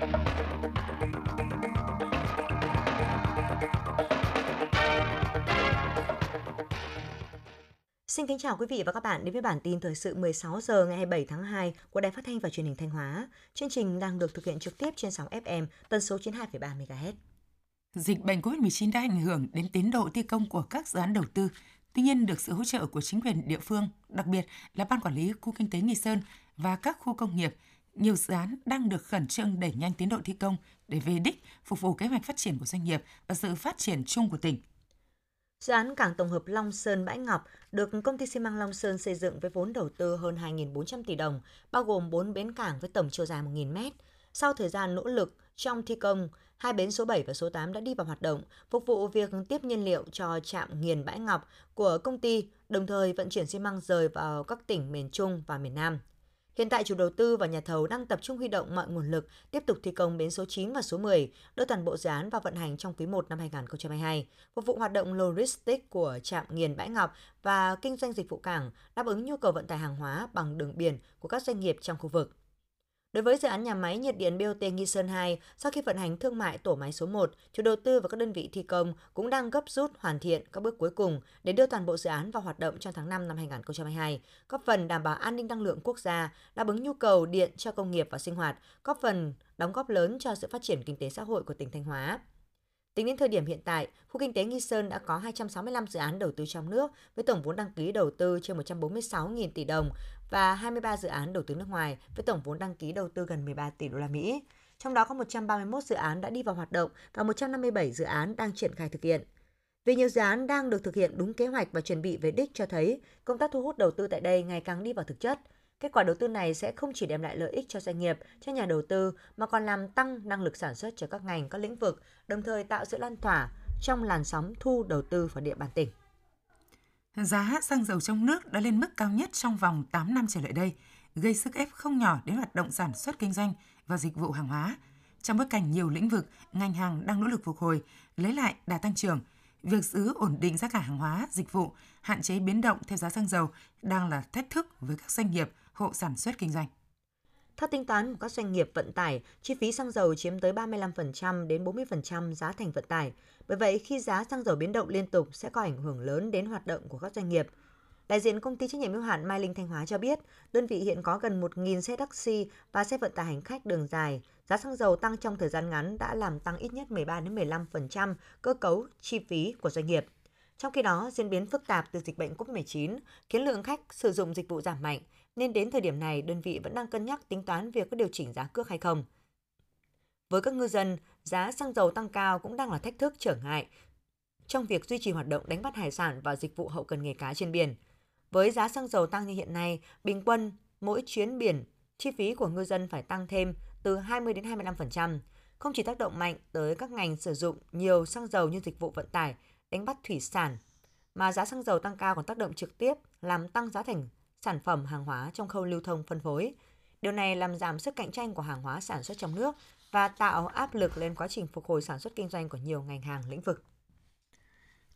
Xin kính chào quý vị và các bạn đến với bản tin thời sự 16 giờ ngày 27 tháng 2 của Đài Phát thanh và Truyền hình Thanh Hóa. Chương trình đang được thực hiện trực tiếp trên sóng FM tần số 92,3 MHz. Dịch bệnh COVID-19 đã ảnh hưởng đến tiến độ thi công của các dự án đầu tư. Tuy nhiên, được sự hỗ trợ của chính quyền địa phương, đặc biệt là Ban Quản lý Khu Kinh tế Nghi Sơn và các khu công nghiệp, nhiều dự án đang được khẩn trương đẩy nhanh tiến độ thi công để về đích, phục vụ kế hoạch phát triển của doanh nghiệp và sự phát triển chung của tỉnh. Dự án cảng tổng hợp Long Sơn Bãi Ngọc được công ty xi măng Long Sơn xây dựng với vốn đầu tư hơn 2.400 tỷ đồng, bao gồm 4 bến cảng với tổng chiều dài 1.000 mét. Sau thời gian nỗ lực trong thi công, hai bến số 7 và số 8 đã đi vào hoạt động, phục vụ việc tiếp nhiên liệu cho trạm nghiền Bãi Ngọc của công ty, đồng thời vận chuyển xi măng rời vào các tỉnh miền Trung và miền Nam. Hiện tại chủ đầu tư và nhà thầu đang tập trung huy động mọi nguồn lực tiếp tục thi công bến số 9 và số 10, đưa toàn bộ dự án vào vận hành trong quý 1 năm 2022, phục vụ hoạt động logistics của trạm nghiền Bãi Ngọc và kinh doanh dịch vụ cảng, đáp ứng nhu cầu vận tải hàng hóa bằng đường biển của các doanh nghiệp trong khu vực. Đối với dự án nhà máy nhiệt điện BOT Nghi Sơn 2, sau khi vận hành thương mại tổ máy số 1, chủ đầu tư và các đơn vị thi công cũng đang gấp rút hoàn thiện các bước cuối cùng để đưa toàn bộ dự án vào hoạt động trong tháng 5 năm 2022, góp phần đảm bảo an ninh năng lượng quốc gia, đáp ứng nhu cầu điện cho công nghiệp và sinh hoạt, góp phần đóng góp lớn cho sự phát triển kinh tế xã hội của tỉnh Thanh Hóa. Tính đến thời điểm hiện tại, khu kinh tế Nghi Sơn đã có 265 dự án đầu tư trong nước với tổng vốn đăng ký đầu tư trên 146.000 tỷ đồng và 23 dự án đầu tư nước ngoài với tổng vốn đăng ký đầu tư gần 13 tỷ đô la Mỹ. Trong đó có 131 dự án đã đi vào hoạt động và 157 dự án đang triển khai thực hiện. Vì nhiều dự án đang được thực hiện đúng kế hoạch và chuẩn bị về đích cho thấy công tác thu hút đầu tư tại đây ngày càng đi vào thực chất. Kết quả đầu tư này sẽ không chỉ đem lại lợi ích cho doanh nghiệp, cho nhà đầu tư mà còn làm tăng năng lực sản xuất cho các ngành, các lĩnh vực, đồng thời tạo sự lan tỏa trong làn sóng thu đầu tư vào địa bàn tỉnh. Giá xăng dầu trong nước đã lên mức cao nhất trong vòng 8 năm trở lại đây, gây sức ép không nhỏ đến hoạt động sản xuất kinh doanh và dịch vụ hàng hóa. Trong bối cảnh nhiều lĩnh vực, ngành hàng đang nỗ lực phục hồi, lấy lại đà tăng trưởng, việc giữ ổn định giá cả hàng hóa, dịch vụ, hạn chế biến động theo giá xăng dầu đang là thách thức với các doanh nghiệp, hộ sản xuất kinh doanh. Theo tính toán của các doanh nghiệp vận tải, chi phí xăng dầu chiếm tới 35% đến 40% giá thành vận tải. Bởi vậy, khi giá xăng dầu biến động liên tục sẽ có ảnh hưởng lớn đến hoạt động của các doanh nghiệp. Đại diện công ty trách nhiệm hữu hạn Mai Linh Thanh Hóa cho biết, đơn vị hiện có gần 1.000 xe taxi và xe vận tải hành khách đường dài. Giá xăng dầu tăng trong thời gian ngắn đã làm tăng ít nhất 13 đến 15% cơ cấu chi phí của doanh nghiệp. Trong khi đó, diễn biến phức tạp từ dịch bệnh COVID-19 khiến lượng khách sử dụng dịch vụ giảm mạnh, nên đến thời điểm này đơn vị vẫn đang cân nhắc tính toán việc có điều chỉnh giá cước hay không. Với các ngư dân, giá xăng dầu tăng cao cũng đang là thách thức trở ngại trong việc duy trì hoạt động đánh bắt hải sản và dịch vụ hậu cần nghề cá trên biển. Với giá xăng dầu tăng như hiện nay, bình quân mỗi chuyến biển, chi phí của ngư dân phải tăng thêm từ 20 đến 25%, không chỉ tác động mạnh tới các ngành sử dụng nhiều xăng dầu như dịch vụ vận tải, đánh bắt thủy sản, mà giá xăng dầu tăng cao còn tác động trực tiếp làm tăng giá thành sản phẩm hàng hóa trong khâu lưu thông phân phối. Điều này làm giảm sức cạnh tranh của hàng hóa sản xuất trong nước và tạo áp lực lên quá trình phục hồi sản xuất kinh doanh của nhiều ngành hàng lĩnh vực.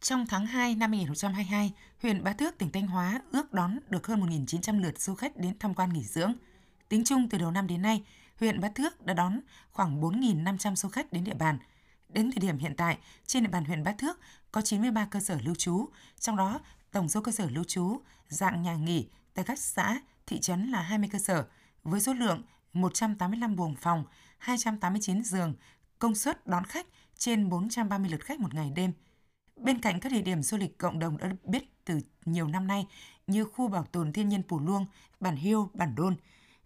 Trong tháng 2 năm 2022, huyện Bá Thước, tỉnh Thanh Hóa ước đón được hơn 1.900 lượt du khách đến tham quan nghỉ dưỡng. Tính chung từ đầu năm đến nay, huyện Bá Thước đã đón khoảng 4.500 du khách đến địa bàn. Đến thời điểm hiện tại, trên địa bàn huyện Bá Thước có 93 cơ sở lưu trú, trong đó tổng số cơ sở lưu trú dạng nhà nghỉ tại các xã, thị trấn là 20 cơ sở, với số lượng 185 buồng phòng, 289 giường, công suất đón khách trên 430 lượt khách một ngày đêm. Bên cạnh các địa điểm du lịch cộng đồng đã biết từ nhiều năm nay như khu bảo tồn thiên nhiên Pù Luông, Bản Hiêu, Bản Đôn,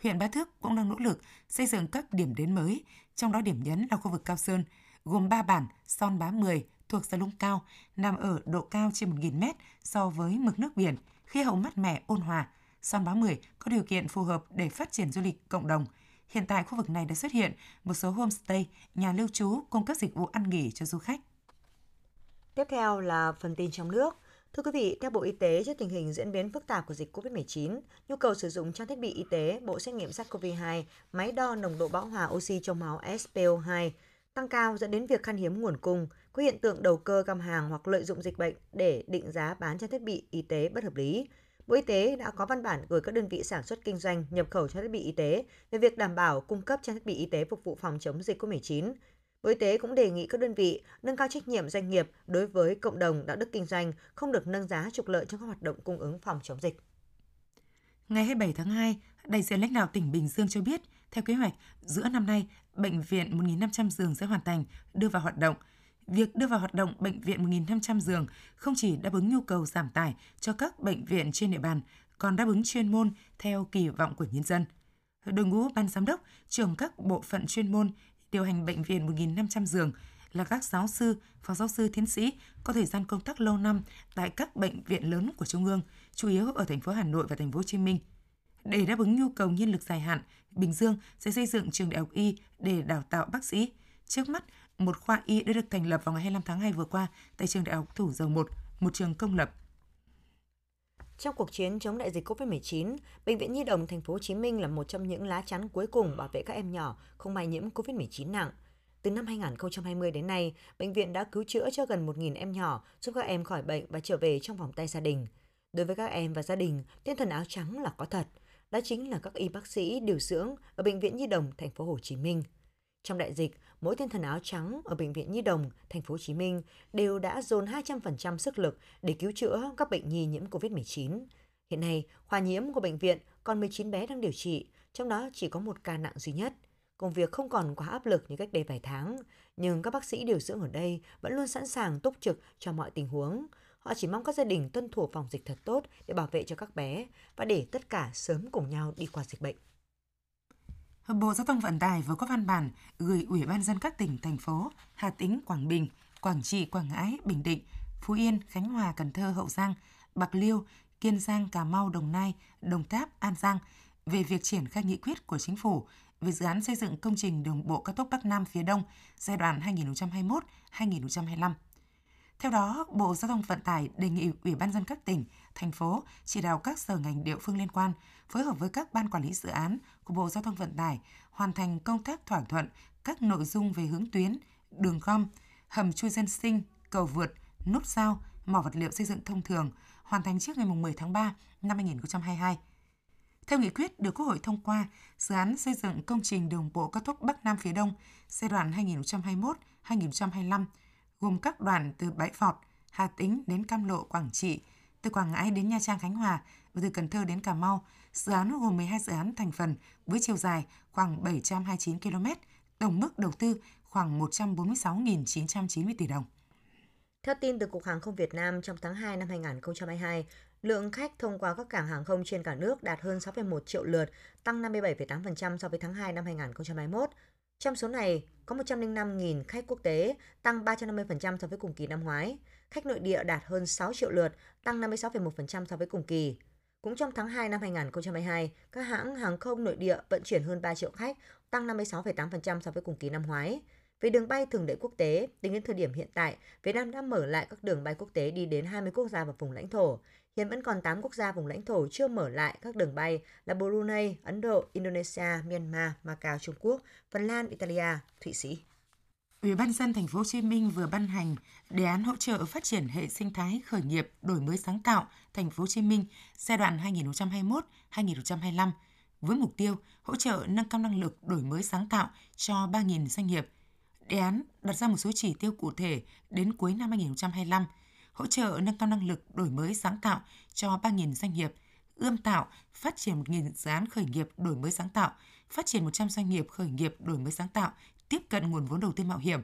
huyện Bá Thước cũng đang nỗ lực xây dựng các điểm đến mới, trong đó điểm nhấn là khu vực Cao Sơn, gồm 3 bản Son Bá 10 thuộc xã Lũng Cao, nằm ở độ cao trên 1.000 mét so với mực nước biển, khí hậu mát mẻ ôn hòa, Son Bá 10 có điều kiện phù hợp để phát triển du lịch cộng đồng. Hiện tại khu vực này đã xuất hiện một số homestay, nhà lưu trú cung cấp dịch vụ ăn nghỉ cho du khách. Tiếp theo là phần tin trong nước. Thưa quý vị, theo Bộ Y tế, trước tình hình diễn biến phức tạp của dịch COVID-19, nhu cầu sử dụng trang thiết bị y tế, bộ xét nghiệm SARS-CoV-2, máy đo nồng độ bão hòa oxy trong máu SPO2 tăng cao dẫn đến việc khan hiếm nguồn cung, có hiện tượng đầu cơ găm hàng hoặc lợi dụng dịch bệnh để định giá bán trang thiết bị y tế bất hợp lý. Bộ Y tế đã có văn bản gửi các đơn vị sản xuất kinh doanh nhập khẩu trang thiết bị y tế về việc đảm bảo cung cấp trang thiết bị y tế phục vụ phòng chống dịch COVID-19. Bộ Y tế cũng đề nghị các đơn vị nâng cao trách nhiệm doanh nghiệp đối với cộng đồng đạo đức kinh doanh, không được nâng giá trục lợi trong các hoạt động cung ứng phòng chống dịch. Ngày 27 tháng 2, đại diện lãnh đạo tỉnh Bình Dương cho biết, theo kế hoạch, giữa năm nay, bệnh viện 1.500 giường sẽ hoàn thành, đưa vào hoạt động. Việc đưa vào hoạt động bệnh viện 1.500 giường không chỉ đáp ứng nhu cầu giảm tải cho các bệnh viện trên địa bàn, còn đáp ứng chuyên môn theo kỳ vọng của nhân dân. Đội ngũ ban giám đốc, trưởng các bộ phận chuyên môn điều hành bệnh viện 1.500 giường là các giáo sư, phó giáo sư, tiến sĩ có thời gian công tác lâu năm tại các bệnh viện lớn của Trung ương, chủ yếu ở thành phố Hà Nội và thành phố Hồ Chí Minh. Để đáp ứng nhu cầu nhân lực dài hạn, Bình Dương sẽ xây dựng trường đại học y để đào tạo bác sĩ. Trước mắt, một khoa y đã được thành lập vào ngày 25 tháng 2 vừa qua tại trường đại học Thủ Dầu Một, một trường công lập. Trong cuộc chiến chống đại dịch COVID-19, Bệnh viện Nhi đồng Thành phố Hồ Chí Minh là một trong những lá chắn cuối cùng bảo vệ các em nhỏ không may nhiễm COVID-19 nặng. Từ năm 2020 đến nay, bệnh viện đã cứu chữa cho gần 1.000 em nhỏ, giúp các em khỏi bệnh và trở về trong vòng tay gia đình. Đối với các em và gia đình, tinh thần áo trắng là có thật. Đó chính là các y bác sĩ điều dưỡng ở Bệnh viện Nhi đồng Thành phố Hồ Chí Minh. Trong đại dịch, mỗi thiên thần áo trắng ở bệnh viện Nhi đồng, thành phố Hồ Chí Minh đều đã dồn 200% sức lực để cứu chữa các bệnh nhi nhiễm COVID-19. Hiện nay, khoa nhiễm của bệnh viện còn 19 bé đang điều trị, trong đó chỉ có một ca nặng duy nhất. Công việc không còn quá áp lực như cách đây vài tháng, nhưng các bác sĩ điều dưỡng ở đây vẫn luôn sẵn sàng túc trực cho mọi tình huống. Họ chỉ mong các gia đình tuân thủ phòng dịch thật tốt để bảo vệ cho các bé và để tất cả sớm cùng nhau đi qua dịch bệnh. Bộ Giao thông Vận tải vừa có văn bản gửi Ủy ban dân các tỉnh, thành phố Hà Tĩnh, Quảng Bình, Quảng Trị, Quảng Ngãi, Bình Định, Phú Yên, Khánh Hòa, Cần Thơ, Hậu Giang, Bạc Liêu, Kiên Giang, Cà Mau, Đồng Nai, Đồng Tháp, An Giang về việc triển khai nghị quyết của chính phủ về dự án xây dựng công trình đường bộ cao tốc Bắc Nam phía Đông giai đoạn 2021-2025. Theo đó, Bộ Giao thông Vận tải đề nghị Ủy ban dân các tỉnh, thành phố chỉ đạo các sở ngành địa phương liên quan phối hợp với các ban quản lý dự án của Bộ Giao thông Vận tải hoàn thành công tác thỏa thuận các nội dung về hướng tuyến, đường gom, hầm chui dân sinh, cầu vượt, nút giao, mỏ vật liệu xây dựng thông thường hoàn thành trước ngày 10 tháng 3 năm 2022. Theo nghị quyết được Quốc hội thông qua, dự án xây dựng công trình đường bộ cao tốc Bắc Nam phía Đông giai đoạn 2021-2025 gồm các đoàn từ Bãi Phọt, Hà Tĩnh đến Cam Lộ, Quảng Trị, từ Quảng Ngãi đến Nha Trang, Khánh Hòa và từ Cần Thơ đến Cà Mau. Dự án gồm 12 dự án thành phần với chiều dài khoảng 729 km, tổng mức đầu tư khoảng 146.990 tỷ đồng. Theo tin từ Cục Hàng không Việt Nam, trong tháng 2 năm 2022, lượng khách thông qua các cảng hàng không trên cả nước đạt hơn 6,1 triệu lượt, tăng 57,8% so với tháng 2 năm 2021. Trong số này, có 105.000 khách quốc tế, tăng 350% so với cùng kỳ năm ngoái. Khách nội địa đạt hơn 6 triệu lượt, tăng 56,1% so với cùng kỳ. Cũng trong tháng 2 năm 2022, các hãng hàng không nội địa vận chuyển hơn 3 triệu khách, tăng 56,8% so với cùng kỳ năm ngoái. Về đường bay thường lệ quốc tế, tính đến thời điểm hiện tại, Việt Nam đã mở lại các đường bay quốc tế đi đến 20 quốc gia và vùng lãnh thổ. Hiện vẫn còn 8 quốc gia vùng lãnh thổ chưa mở lại các đường bay là Brunei, Ấn Độ, Indonesia, Myanmar, Macau, Trung Quốc, Phần Lan, Italia, Thụy Sĩ. Ủy ban dân thành phố Hồ Chí Minh vừa ban hành đề án hỗ trợ phát triển hệ sinh thái khởi nghiệp đổi mới sáng tạo thành phố Hồ Chí Minh giai đoạn 2021-2025 với mục tiêu hỗ trợ nâng cao năng lực đổi mới sáng tạo cho 3.000 doanh nghiệp. Đề án đặt ra một số chỉ tiêu cụ thể đến cuối năm 2025 hỗ trợ nâng cao năng lực đổi mới sáng tạo cho 3.000 doanh nghiệp, ươm tạo, phát triển 1.000 dự án khởi nghiệp đổi mới sáng tạo, phát triển 100 doanh nghiệp khởi nghiệp đổi mới sáng tạo, tiếp cận nguồn vốn đầu tư mạo hiểm.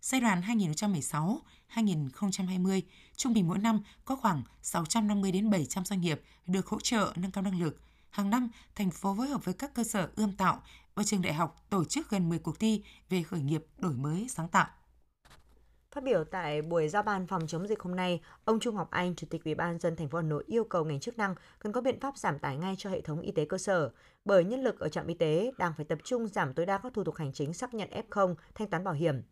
Giai đoạn 2016-2020, trung bình mỗi năm có khoảng 650 đến 700 doanh nghiệp được hỗ trợ nâng cao năng lực. Hàng năm, thành phố phối hợp với các cơ sở ươm tạo và trường đại học tổ chức gần 10 cuộc thi về khởi nghiệp đổi mới sáng tạo. Phát biểu tại buổi giao ban phòng chống dịch hôm nay, ông Trung Ngọc Anh, Chủ tịch Ủy ban dân thành phố Hà Nội yêu cầu ngành chức năng cần có biện pháp giảm tải ngay cho hệ thống y tế cơ sở, bởi nhân lực ở trạm y tế đang phải tập trung giảm tối đa các thủ tục hành chính xác nhận F0, thanh toán bảo hiểm.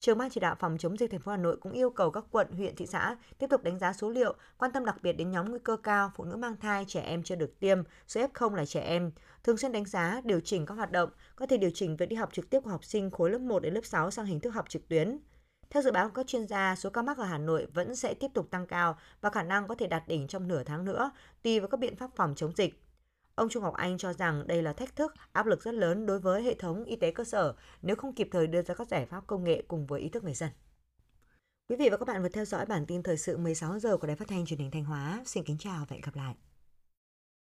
Trường ban chỉ đạo phòng chống dịch thành phố Hà Nội cũng yêu cầu các quận, huyện, thị xã tiếp tục đánh giá số liệu, quan tâm đặc biệt đến nhóm nguy cơ cao, phụ nữ mang thai, trẻ em chưa được tiêm, số F0 là trẻ em, thường xuyên đánh giá, điều chỉnh các hoạt động, có thể điều chỉnh việc đi học trực tiếp của học sinh khối lớp 1 đến lớp 6 sang hình thức học trực tuyến theo dự báo của các chuyên gia, số ca mắc ở Hà Nội vẫn sẽ tiếp tục tăng cao và khả năng có thể đạt đỉnh trong nửa tháng nữa, tùy vào các biện pháp phòng chống dịch. Ông Trung Ngọc Anh cho rằng đây là thách thức, áp lực rất lớn đối với hệ thống y tế cơ sở nếu không kịp thời đưa ra các giải pháp công nghệ cùng với ý thức người dân. Quý vị và các bạn vừa theo dõi bản tin thời sự 16 giờ của Đài Phát thanh Truyền hình Thanh Hóa. Xin kính chào và hẹn gặp lại.